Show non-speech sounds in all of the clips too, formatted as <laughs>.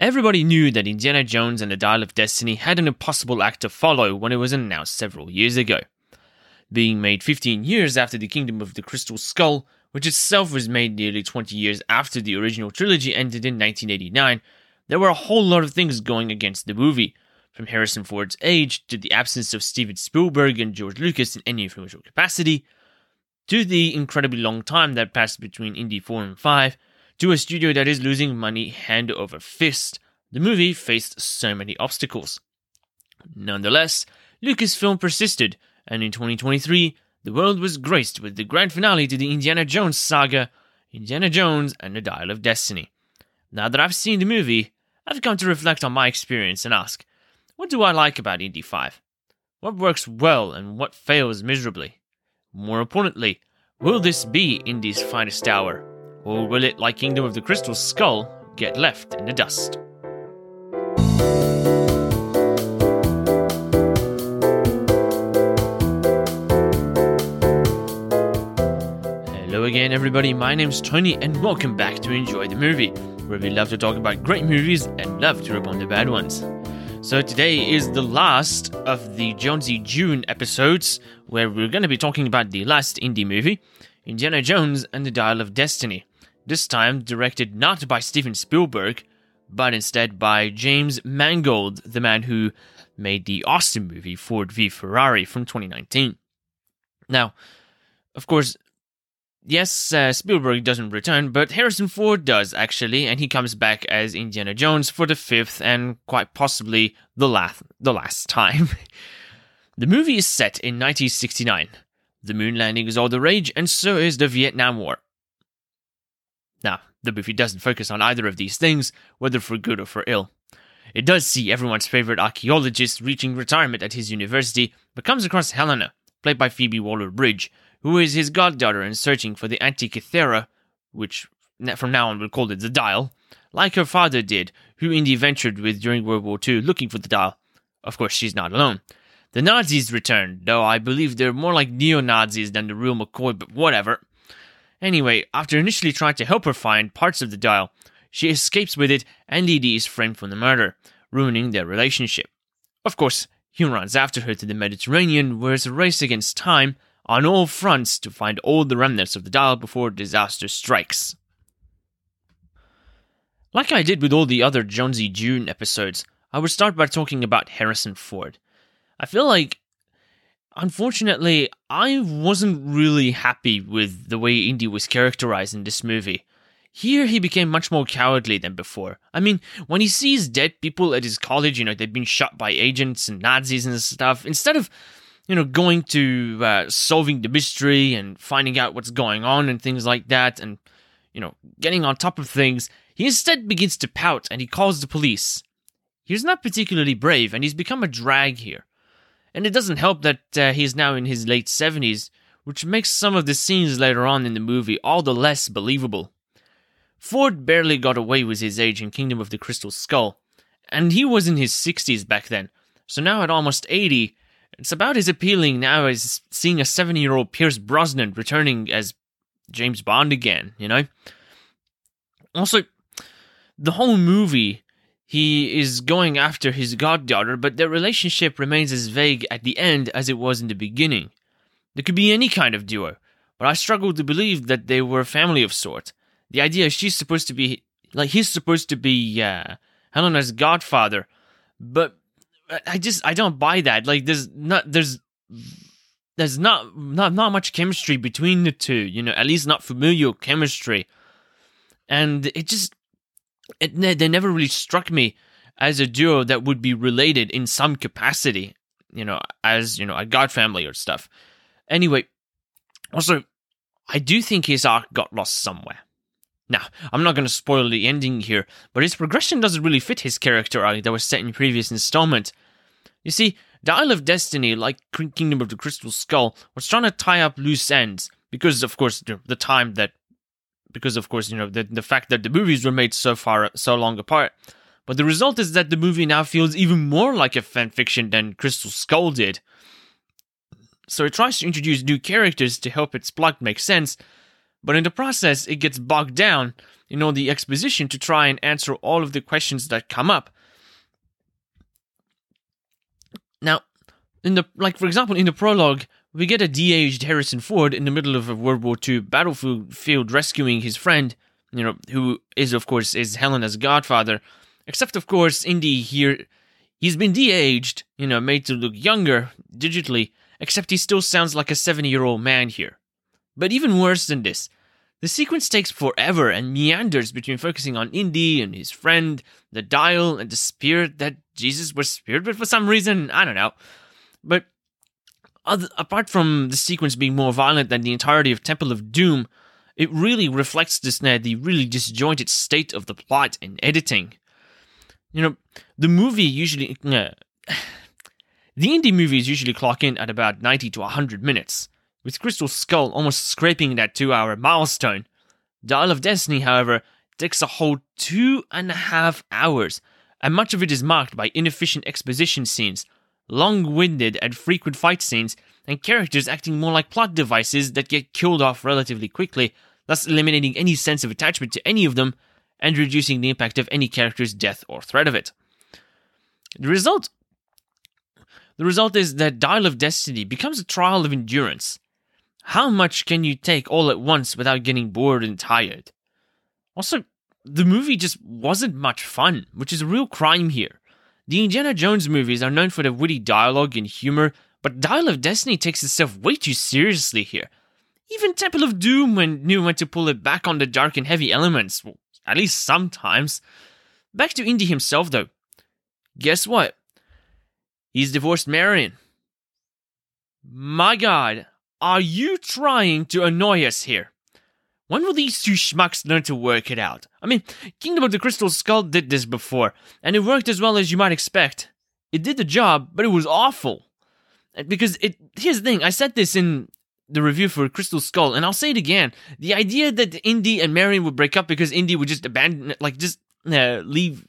Everybody knew that Indiana Jones and the Dial of Destiny had an impossible act to follow when it was announced several years ago. Being made 15 years after The Kingdom of the Crystal Skull, which itself was made nearly 20 years after the original trilogy ended in 1989, there were a whole lot of things going against the movie, from Harrison Ford's age to the absence of Steven Spielberg and George Lucas in any influential capacity, to the incredibly long time that passed between Indy 4 and 5, to a studio that is losing money hand over fist, the movie faced so many obstacles. Nonetheless, Lucasfilm persisted, and in 2023, the world was graced with the grand finale to the Indiana Jones saga, Indiana Jones and the Dial of Destiny. Now that I've seen the movie, I've come to reflect on my experience and ask, what do I like about Indy 5? What works well and what fails miserably? More importantly, will this be Indy's finest hour? Or will it, like Kingdom of the Crystal Skull, get left in the dust? Hello again, everybody. My name's Tony, and welcome back to Enjoy the Movie, where we love to talk about great movies and love to rip on the bad ones. So today is the last of the Jonesy June episodes where we're going to be talking about the last Indy movie, Indiana Jones and the Dial of Destiny. This time directed not by Steven Spielberg, but instead by James Mangold, the man who made the awesome movie Ford v Ferrari from 2019. Now, of course, yes, uh, Spielberg doesn't return, but Harrison Ford does actually, and he comes back as Indiana Jones for the fifth and quite possibly the last the last time. <laughs> the movie is set in 1969. The moon landing is all the rage, and so is the Vietnam War. The movie doesn't focus on either of these things, whether for good or for ill. It does see everyone's favorite archaeologist reaching retirement at his university, but comes across Helena, played by Phoebe Waller Bridge, who is his goddaughter and searching for the Antikythera, which from now on we'll call it the Dial, like her father did, who Indy ventured with during World War II looking for the Dial. Of course, she's not alone. The Nazis return, though I believe they're more like neo Nazis than the real McCoy, but whatever. Anyway, after initially trying to help her find parts of the dial, she escapes with it and Indy is framed for the murder, ruining their relationship. Of course, he runs after her to the Mediterranean, where it's a race against time on all fronts to find all the remnants of the dial before disaster strikes. Like I did with all the other Jonesy June episodes, I would start by talking about Harrison Ford. I feel like, unfortunately, I wasn't really happy with the way Indy was characterized in this movie. Here, he became much more cowardly than before. I mean, when he sees dead people at his college, you know, they've been shot by agents and Nazis and stuff, instead of, you know, going to uh, solving the mystery and finding out what's going on and things like that, and, you know, getting on top of things, he instead begins to pout and he calls the police. He's not particularly brave, and he's become a drag here. And it doesn't help that uh, he's now in his late 70s, which makes some of the scenes later on in the movie all the less believable. Ford barely got away with his age in Kingdom of the Crystal Skull, and he was in his 60s back then, so now at almost 80, it's about as appealing now as seeing a 70 year old Pierce Brosnan returning as James Bond again, you know? Also, the whole movie, he is going after his goddaughter, but their relationship remains as vague at the end as it was in the beginning. There could be any kind of duo, but I struggle to believe that they were a family of sorts. The idea is she's supposed to be like he's supposed to be uh, Helena's godfather, but I just I don't buy that. Like there's not there's there's not not not much chemistry between the two. You know, at least not familial chemistry, and it just it they never really struck me as a duo that would be related in some capacity. You know, as you know, a god family or stuff. Anyway, also, I do think his arc got lost somewhere. Now, I'm not going to spoil the ending here, but his progression doesn't really fit his character arc that was set in previous installment. You see, the Dial of Destiny, like Kingdom of the Crystal Skull, was trying to tie up loose ends because, of course, the time that, because of course, you know, the, the fact that the movies were made so far, so long apart. But the result is that the movie now feels even more like a fan fiction than Crystal Skull did. So it tries to introduce new characters to help its plot make sense, but in the process, it gets bogged down in all the exposition to try and answer all of the questions that come up. Now, in the like, for example, in the prologue, we get a de-aged Harrison Ford in the middle of a World War II battlefield rescuing his friend, you know, who is of course is Helena's godfather. Except of course, Indy here, he's been de-aged, you know, made to look younger digitally. Except he still sounds like a seventy-year-old man here. But even worse than this, the sequence takes forever and meanders between focusing on Indy and his friend, the dial, and the spirit that Jesus was spirit with for some reason. I don't know. But other, apart from the sequence being more violent than the entirety of Temple of Doom, it really reflects this uh, the really disjointed state of the plot and editing. You know, the movie usually. Uh, <sighs> the Indy movies usually clock in at about 90 to 100 minutes with Crystal Skull almost scraping that two hour milestone. Dial of Destiny, however, takes a whole two and a half hours, and much of it is marked by inefficient exposition scenes, long winded and frequent fight scenes, and characters acting more like plot devices that get killed off relatively quickly, thus eliminating any sense of attachment to any of them and reducing the impact of any character's death or threat of it. The result the result is that Dial of Destiny becomes a trial of endurance, how much can you take all at once without getting bored and tired? Also, the movie just wasn't much fun, which is a real crime here. The Indiana Jones movies are known for their witty dialogue and humor, but Dial of Destiny takes itself way too seriously here. Even Temple of Doom knew when to pull it back on the dark and heavy elements, well, at least sometimes. Back to Indy himself, though. Guess what? He's divorced Marion. My god, are you trying to annoy us here? When will these two schmucks learn to work it out? I mean, Kingdom of the Crystal Skull did this before, and it worked as well as you might expect. It did the job, but it was awful. Because it here's the thing, I said this in the review for Crystal Skull, and I'll say it again. The idea that Indy and Marion would break up because Indy would just abandon, like, just uh, leave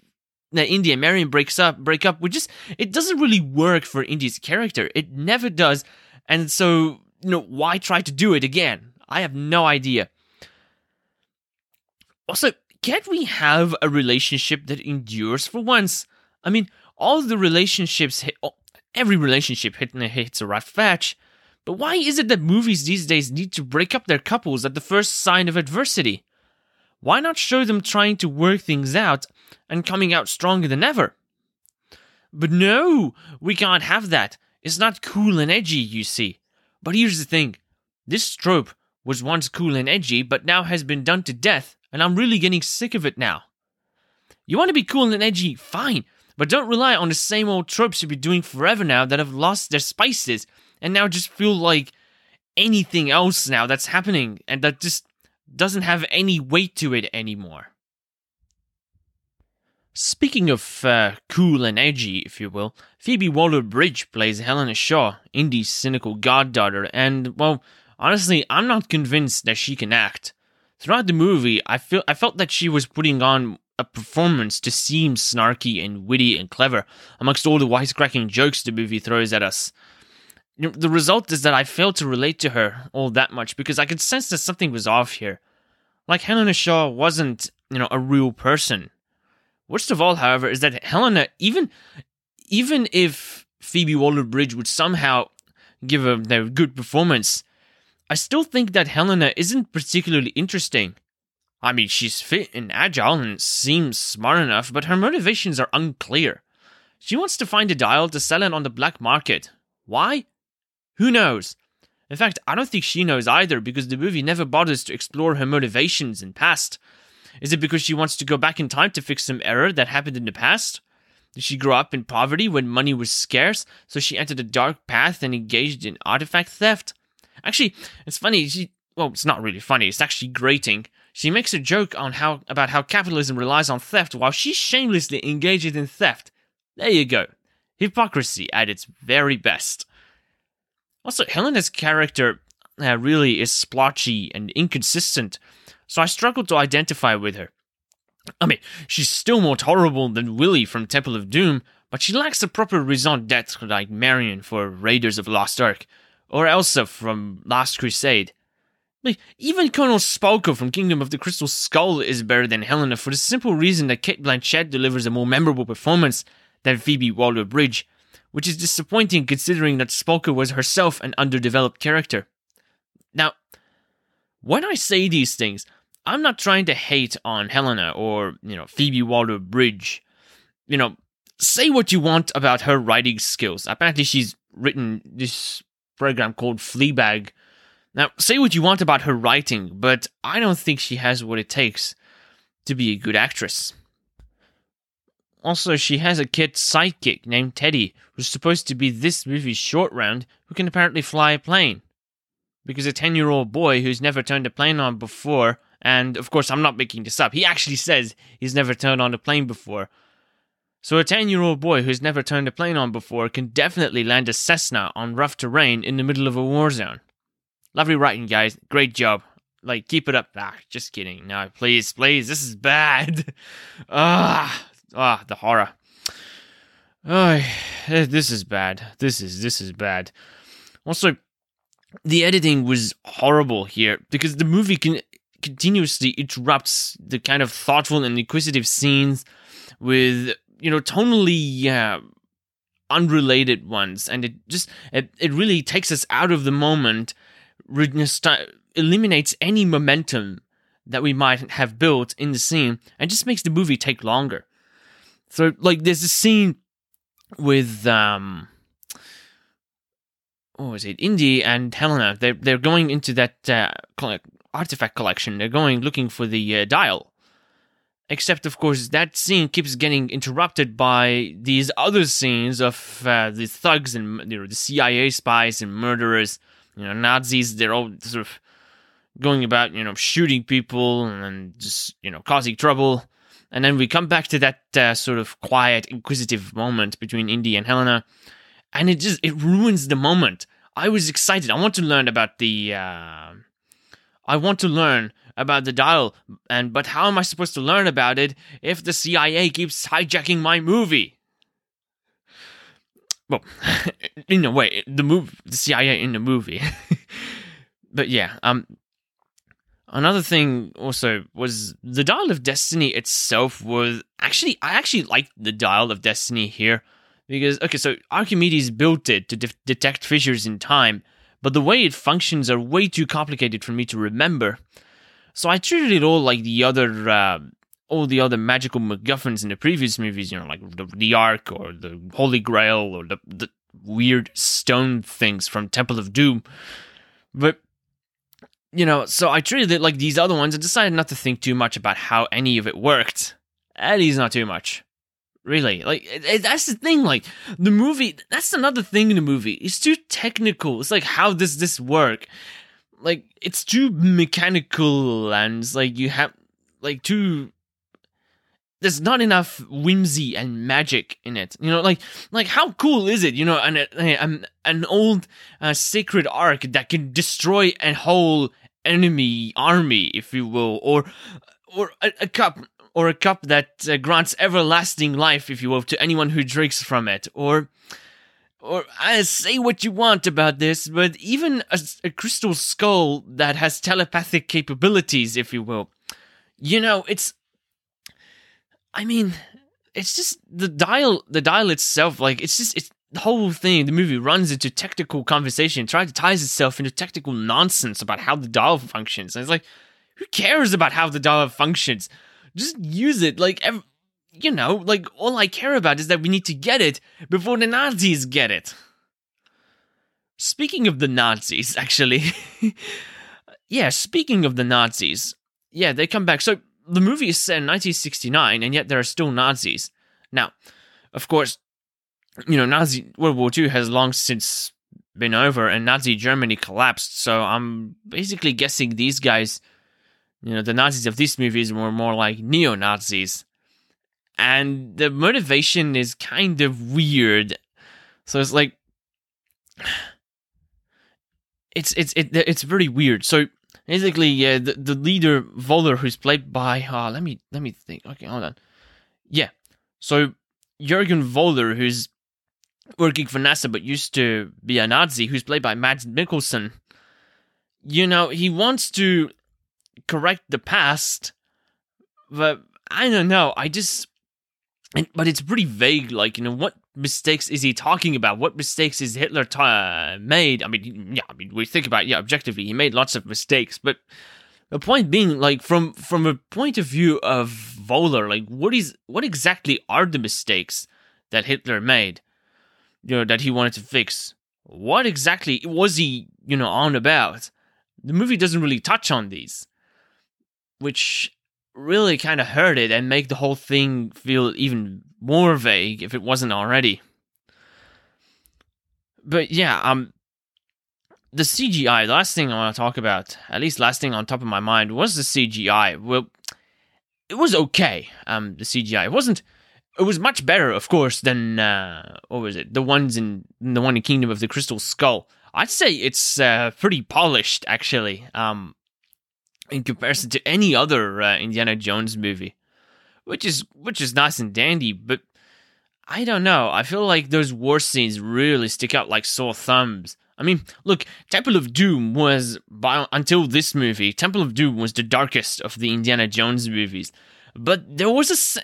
that Indy and Marion breaks up, break up, would just it doesn't really work for Indy's character. It never does, and so you know, why try to do it again? I have no idea. Also, can't we have a relationship that endures for once? I mean, all the relationships hit, every relationship hit, hits a rough patch. But why is it that movies these days need to break up their couples at the first sign of adversity? Why not show them trying to work things out and coming out stronger than ever? But no, we can't have that. It's not cool and edgy, you see. But here's the thing this trope was once cool and edgy, but now has been done to death, and I'm really getting sick of it now. You want to be cool and edgy? Fine, but don't rely on the same old tropes you've been doing forever now that have lost their spices and now just feel like anything else now that's happening and that just doesn't have any weight to it anymore. Speaking of uh, cool and edgy, if you will, Phoebe Waller Bridge plays Helena Shaw, Indy's cynical goddaughter, and, well, honestly, I'm not convinced that she can act. Throughout the movie, I feel I felt that she was putting on a performance to seem snarky and witty and clever amongst all the wisecracking jokes the movie throws at us. The result is that I failed to relate to her all that much because I could sense that something was off here. Like Helena Shaw wasn't, you know, a real person. Worst of all, however, is that Helena, even even if Phoebe Waller-Bridge would somehow give a, a good performance, I still think that Helena isn't particularly interesting. I mean, she's fit and agile and seems smart enough, but her motivations are unclear. She wants to find a dial to sell it on the black market. Why? Who knows? In fact, I don't think she knows either because the movie never bothers to explore her motivations and past. Is it because she wants to go back in time to fix some error that happened in the past? Did she grow up in poverty when money was scarce, so she entered a dark path and engaged in artifact theft? Actually, it's funny. She well, it's not really funny. It's actually grating. She makes a joke on how about how capitalism relies on theft while she shamelessly engages in theft. There you go. Hypocrisy at its very best. Also, Helena's character uh, really is splotchy and inconsistent so I struggled to identify with her. I mean, she's still more tolerable than Willie from Temple of Doom, but she lacks the proper raison d'etre like Marion for Raiders of Lost Ark, or Elsa from Last Crusade. Even Colonel Spalko from Kingdom of the Crystal Skull is better than Helena for the simple reason that Cate Blanchett delivers a more memorable performance than Phoebe Waller Bridge, which is disappointing considering that Spalko was herself an underdeveloped character. Now, when I say these things, I'm not trying to hate on Helena or, you know, Phoebe Waller Bridge. You know, say what you want about her writing skills. Apparently, she's written this program called Fleabag. Now, say what you want about her writing, but I don't think she has what it takes to be a good actress. Also, she has a kid sidekick named Teddy, who's supposed to be this movie's short round, who can apparently fly a plane. Because a 10 year old boy who's never turned a plane on before, and of course, I'm not making this up, he actually says he's never turned on a plane before. So, a 10 year old boy who's never turned a plane on before can definitely land a Cessna on rough terrain in the middle of a war zone. Lovely writing, guys. Great job. Like, keep it up. Ah, just kidding. No, please, please. This is bad. <laughs> Ah, Ah, the horror. Oh, this is bad. This is this is bad. Also, the editing was horrible here because the movie can continuously interrupts the kind of thoughtful and inquisitive scenes with you know tonally uh, unrelated ones, and it just it, it really takes us out of the moment, eliminates any momentum that we might have built in the scene, and just makes the movie take longer. So like there's a scene with um what was it? Indy and Helena. They're they're going into that uh, artifact collection. They're going looking for the uh, dial. Except, of course, that scene keeps getting interrupted by these other scenes of uh, the thugs and you know, the CIA spies and murderers. You know, Nazis. They're all sort of going about, you know, shooting people and just you know causing trouble. And then we come back to that uh, sort of quiet, inquisitive moment between Indy and Helena, and it just it ruins the moment. I was excited. I want to learn about the. Uh, I want to learn about the dial, and but how am I supposed to learn about it if the CIA keeps hijacking my movie? Well, <laughs> in a way, the movie, the CIA in the movie. <laughs> but yeah, um, Another thing also was the Dial of Destiny itself was actually I actually liked the Dial of Destiny here because okay, so Archimedes built it to de- detect fissures in time, but the way it functions are way too complicated for me to remember. So I treated it all like the other uh, all the other magical MacGuffins in the previous movies, you know, like the, the Ark or the Holy Grail or the, the weird stone things from Temple of Doom. But you know, so I treated it like these other ones and decided not to think too much about how any of it worked. At least not too much. Really. Like, it, it, that's the thing. Like, the movie, that's another thing in the movie. It's too technical. It's like, how does this work? Like, it's too mechanical and like you have, like, too there's not enough whimsy and magic in it. You know, like like how cool is it? You know, an an, an old uh, sacred ark that can destroy a whole enemy army, if you will, or or a, a cup or a cup that uh, grants everlasting life, if you will, to anyone who drinks from it, or or I say what you want about this, but even a, a crystal skull that has telepathic capabilities, if you will, you know, it's. I mean, it's just the dial. The dial itself, like it's just it's the whole thing, the movie runs into technical conversation, tries to ties itself into technical nonsense about how the dial functions. And it's like, who cares about how the dial functions? Just use it. Like, every, you know, like all I care about is that we need to get it before the Nazis get it. Speaking of the Nazis, <laughs> actually, yeah, speaking of the Nazis, yeah, they come back. So the movie is set in 1969, and yet there are still Nazis. Now, of course, you know, Nazi World War II has long since been over and Nazi Germany collapsed. So I'm basically guessing these guys, you know, the Nazis of these movies were more like neo Nazis. And the motivation is kind of weird. So it's like <sighs> it's it's it, it's very weird. So basically, yeah, the, the leader Voller, who's played by uh, let me let me think. Okay, hold on. Yeah, so Jurgen Voller, who's working for NASA but used to be a Nazi, who's played by Mads Mikkelsen. you know, he wants to correct the past, but I don't know. I just, and, but it's pretty vague. Like, you know, what mistakes is he talking about? What mistakes is Hitler ta- made? I mean, yeah, I mean, we think about, yeah, objectively, he made lots of mistakes, but the point being, like, from from a point of view of Voller, like, what is what exactly are the mistakes that Hitler made? You know, that he wanted to fix. What exactly was he, you know, on about? The movie doesn't really touch on these, which really kind of hurt it and make the whole thing feel even more vague if it wasn't already. But yeah, um, the CGI, the last thing I want to talk about, at least last thing on top of my mind, was the CGI. Well, it was okay. Um, the CGI it wasn't. It was much better, of course, than uh, what was it? The ones in the one in Kingdom of the Crystal Skull. I'd say it's uh, pretty polished, actually. Um, in comparison to any other uh, Indiana Jones movie, which is which is nice and dandy, but I don't know. I feel like those war scenes really stick out like sore thumbs. I mean, look, Temple of Doom was by, until this movie, Temple of Doom was the darkest of the Indiana Jones movies, but there was a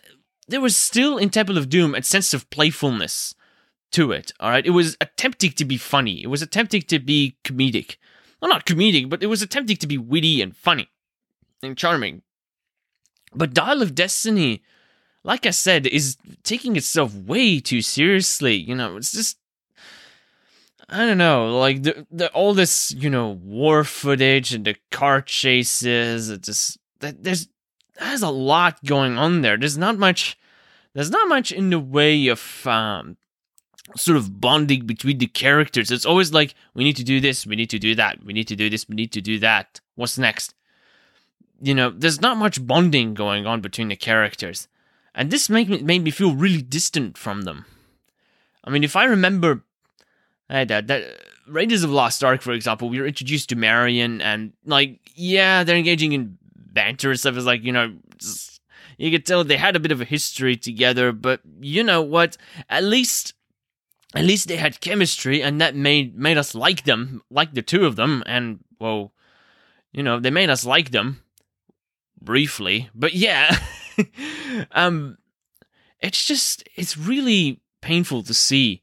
there was still in Temple of Doom a sense of playfulness to it. All right, it was attempting to be funny. It was attempting to be comedic. Well, not comedic, but it was attempting to be witty and funny and charming. But Dial of Destiny, like I said, is taking itself way too seriously. You know, it's just I don't know, like the, the all this, you know, war footage and the car chases. It just that there's there's a lot going on there. There's not much. There's not much in the way of um, sort of bonding between the characters. It's always like we need to do this, we need to do that, we need to do this, we need to do that. What's next? You know, there's not much bonding going on between the characters, and this made me made me feel really distant from them. I mean, if I remember Hey, that, that Raiders of Lost Ark, for example, we were introduced to Marion, and like, yeah, they're engaging in banter and stuff. It's like, you know, you could tell they had a bit of a history together, but you know what? At least, at least they had chemistry, and that made made us like them, like the two of them, and well, you know, they made us like them briefly, but yeah, <laughs> um, it's just it's really painful to see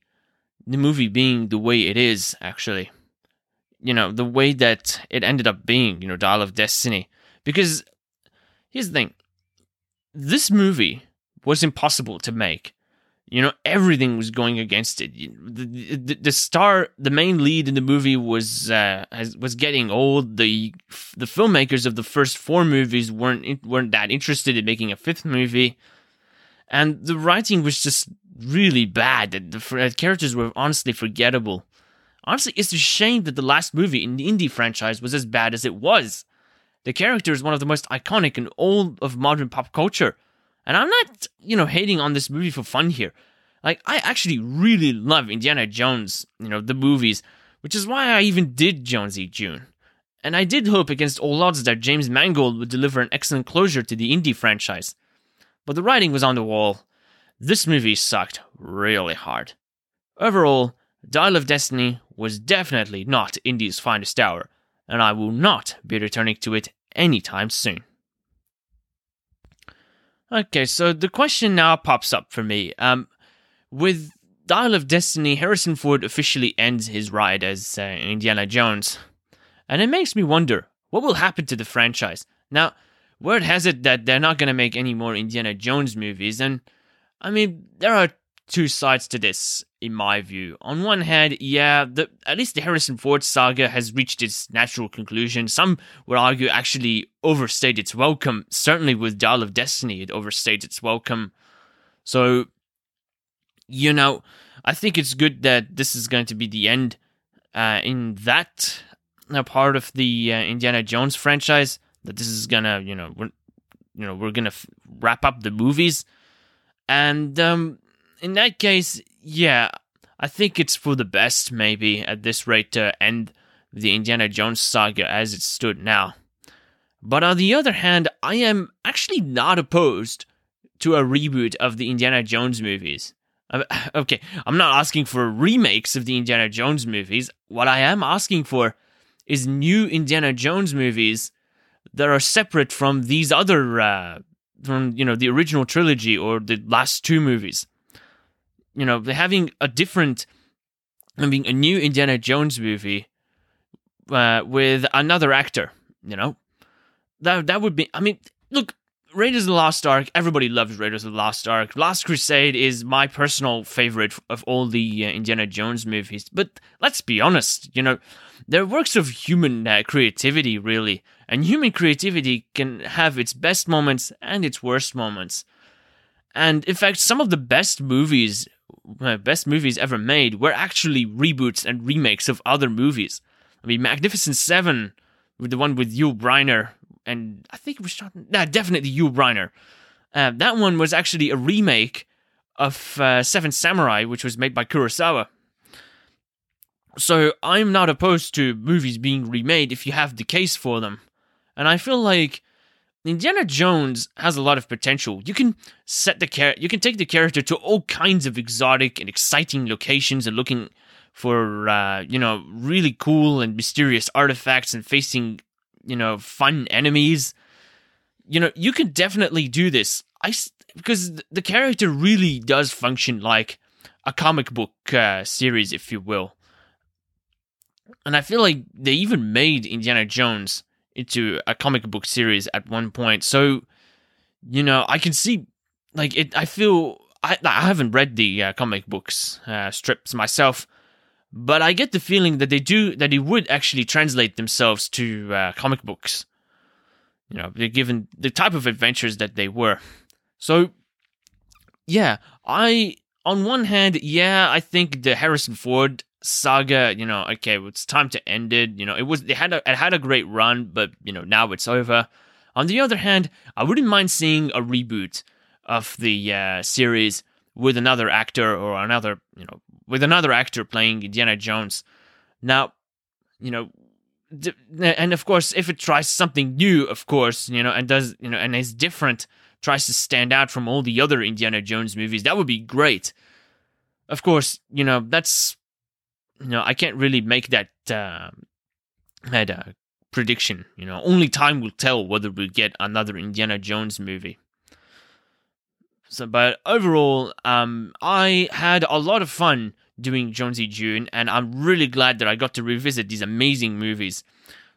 the movie being the way it is, actually. You know, the way that it ended up being, you know, Dial of Destiny. Because here's the thing this movie was impossible to make. You know, everything was going against it. The, the, the star, the main lead in the movie was uh, was getting old. The the filmmakers of the first four movies weren't weren't that interested in making a fifth movie, and the writing was just really bad. The characters were honestly forgettable. Honestly, it's a shame that the last movie in the Indy franchise was as bad as it was. The character is one of the most iconic in all of modern pop culture. And I'm not, you know, hating on this movie for fun here. Like, I actually really love Indiana Jones, you know, the movies, which is why I even did Jonesy June. And I did hope against all odds that James Mangold would deliver an excellent closure to the Indy franchise. But the writing was on the wall, this movie sucked really hard. Overall, Dial of Destiny was definitely not Indy's finest hour, and I will not be returning to it anytime soon. Okay, so the question now pops up for me. Um, with Dial of Destiny, Harrison Ford officially ends his ride as uh, Indiana Jones. And it makes me wonder what will happen to the franchise. Now, word has it that they're not going to make any more Indiana Jones movies, and I mean, there are two sides to this, in my view. On one hand, yeah, the, at least the Harrison Ford saga has reached its natural conclusion. Some would argue actually overstayed its welcome. Certainly with Dial of Destiny, it overstayed its welcome. So, you know, I think it's good that this is going to be the end uh, in that uh, part of the uh, Indiana Jones franchise. That this is gonna, you know, we're, you know, we're gonna f- wrap up the movies and um, in that case, yeah, I think it's for the best, maybe, at this rate, to end the Indiana Jones saga as it stood now. But on the other hand, I am actually not opposed to a reboot of the Indiana Jones movies. Uh, <laughs> okay, I'm not asking for remakes of the Indiana Jones movies. What I am asking for is new Indiana Jones movies that are separate from these other uh, from you know the original trilogy or the last two movies. You know, having a different, having a new Indiana Jones movie uh, with another actor. You know, that that would be. I mean, look, Raiders of the Lost Ark. Everybody loves Raiders of the Lost Ark. Last Crusade is my personal favorite of all the uh, Indiana Jones movies. But let's be honest, you know, they're works of human uh, creativity, really, and human creativity can have its best moments and its worst moments. And in fact, some of the best movies, best movies ever made, were actually reboots and remakes of other movies. I mean, Magnificent Seven, with the one with Yul Brynner, and I think it was shot. Nah, definitely Yul Brynner. Uh, that one was actually a remake of uh, Seven Samurai, which was made by Kurosawa. So I'm not opposed to movies being remade if you have the case for them. And I feel like Indiana Jones has a lot of potential. You can set the char- you can take the character to all kinds of exotic and exciting locations and looking for uh, you know really cool and mysterious artifacts and facing you know fun enemies. You know you can definitely do this. I because the character really does function like a comic book uh, series, if you will. And I feel like they even made Indiana Jones into a comic book series at one point. So, you know, I can see, like, it. I feel I I haven't read the uh, comic books uh, strips myself, but I get the feeling that they do that they would actually translate themselves to uh, comic books. You know, given the type of adventures that they were. So, yeah, I on one hand, yeah, I think the Harrison Ford saga, you know, okay, it's time to end it. You know, it was they had a, it had a great run, but you know now it's over. On the other hand, I wouldn't mind seeing a reboot of the uh, series with another actor or another, you know, with another actor playing Indiana Jones. Now, you know, and of course, if it tries something new, of course, you know, and does, you know, and is different, tries to stand out from all the other Indiana Jones movies, that would be great. Of course, you know, that's you know, I can't really make that uh, that uh, prediction. You know, only time will tell whether we get another Indiana Jones movie. So, but overall, um, I had a lot of fun doing Jonesy June, and I'm really glad that I got to revisit these amazing movies.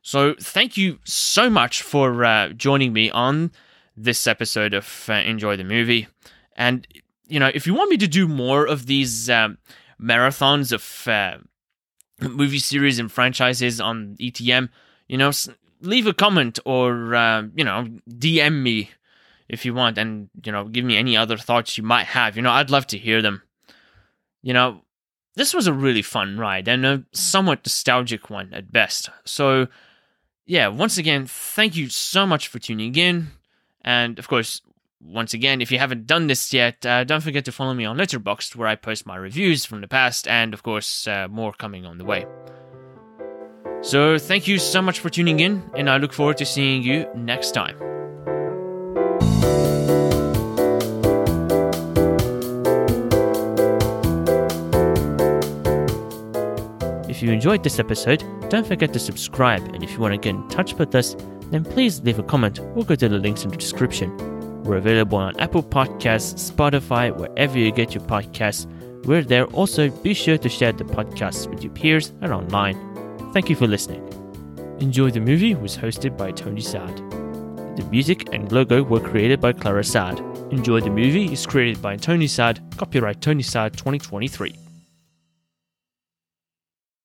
So, thank you so much for uh, joining me on this episode of uh, Enjoy the Movie. And, you know, if you want me to do more of these um, marathons of uh, movie series and franchises on ETM, you know, leave a comment or, uh, you know, DM me if you want and, you know, give me any other thoughts you might have. You know, I'd love to hear them. You know, this was a really fun ride and a somewhat nostalgic one at best. So, yeah, once again, thank you so much for tuning in. And of course, once again, if you haven't done this yet, uh, don't forget to follow me on Letterboxd, where I post my reviews from the past, and of course, uh, more coming on the way. So, thank you so much for tuning in, and I look forward to seeing you next time. If you enjoyed this episode, don't forget to subscribe, and if you want to get in touch with us, then please leave a comment or go to the links in the description. We're available on Apple Podcasts, Spotify, wherever you get your podcasts. We're there. Also, be sure to share the podcast with your peers and online. Thank you for listening. Enjoy the Movie was hosted by Tony Sad. The music and logo were created by Clara Sad. Enjoy the Movie is created by Tony Sad, copyright Tony Sad 2023.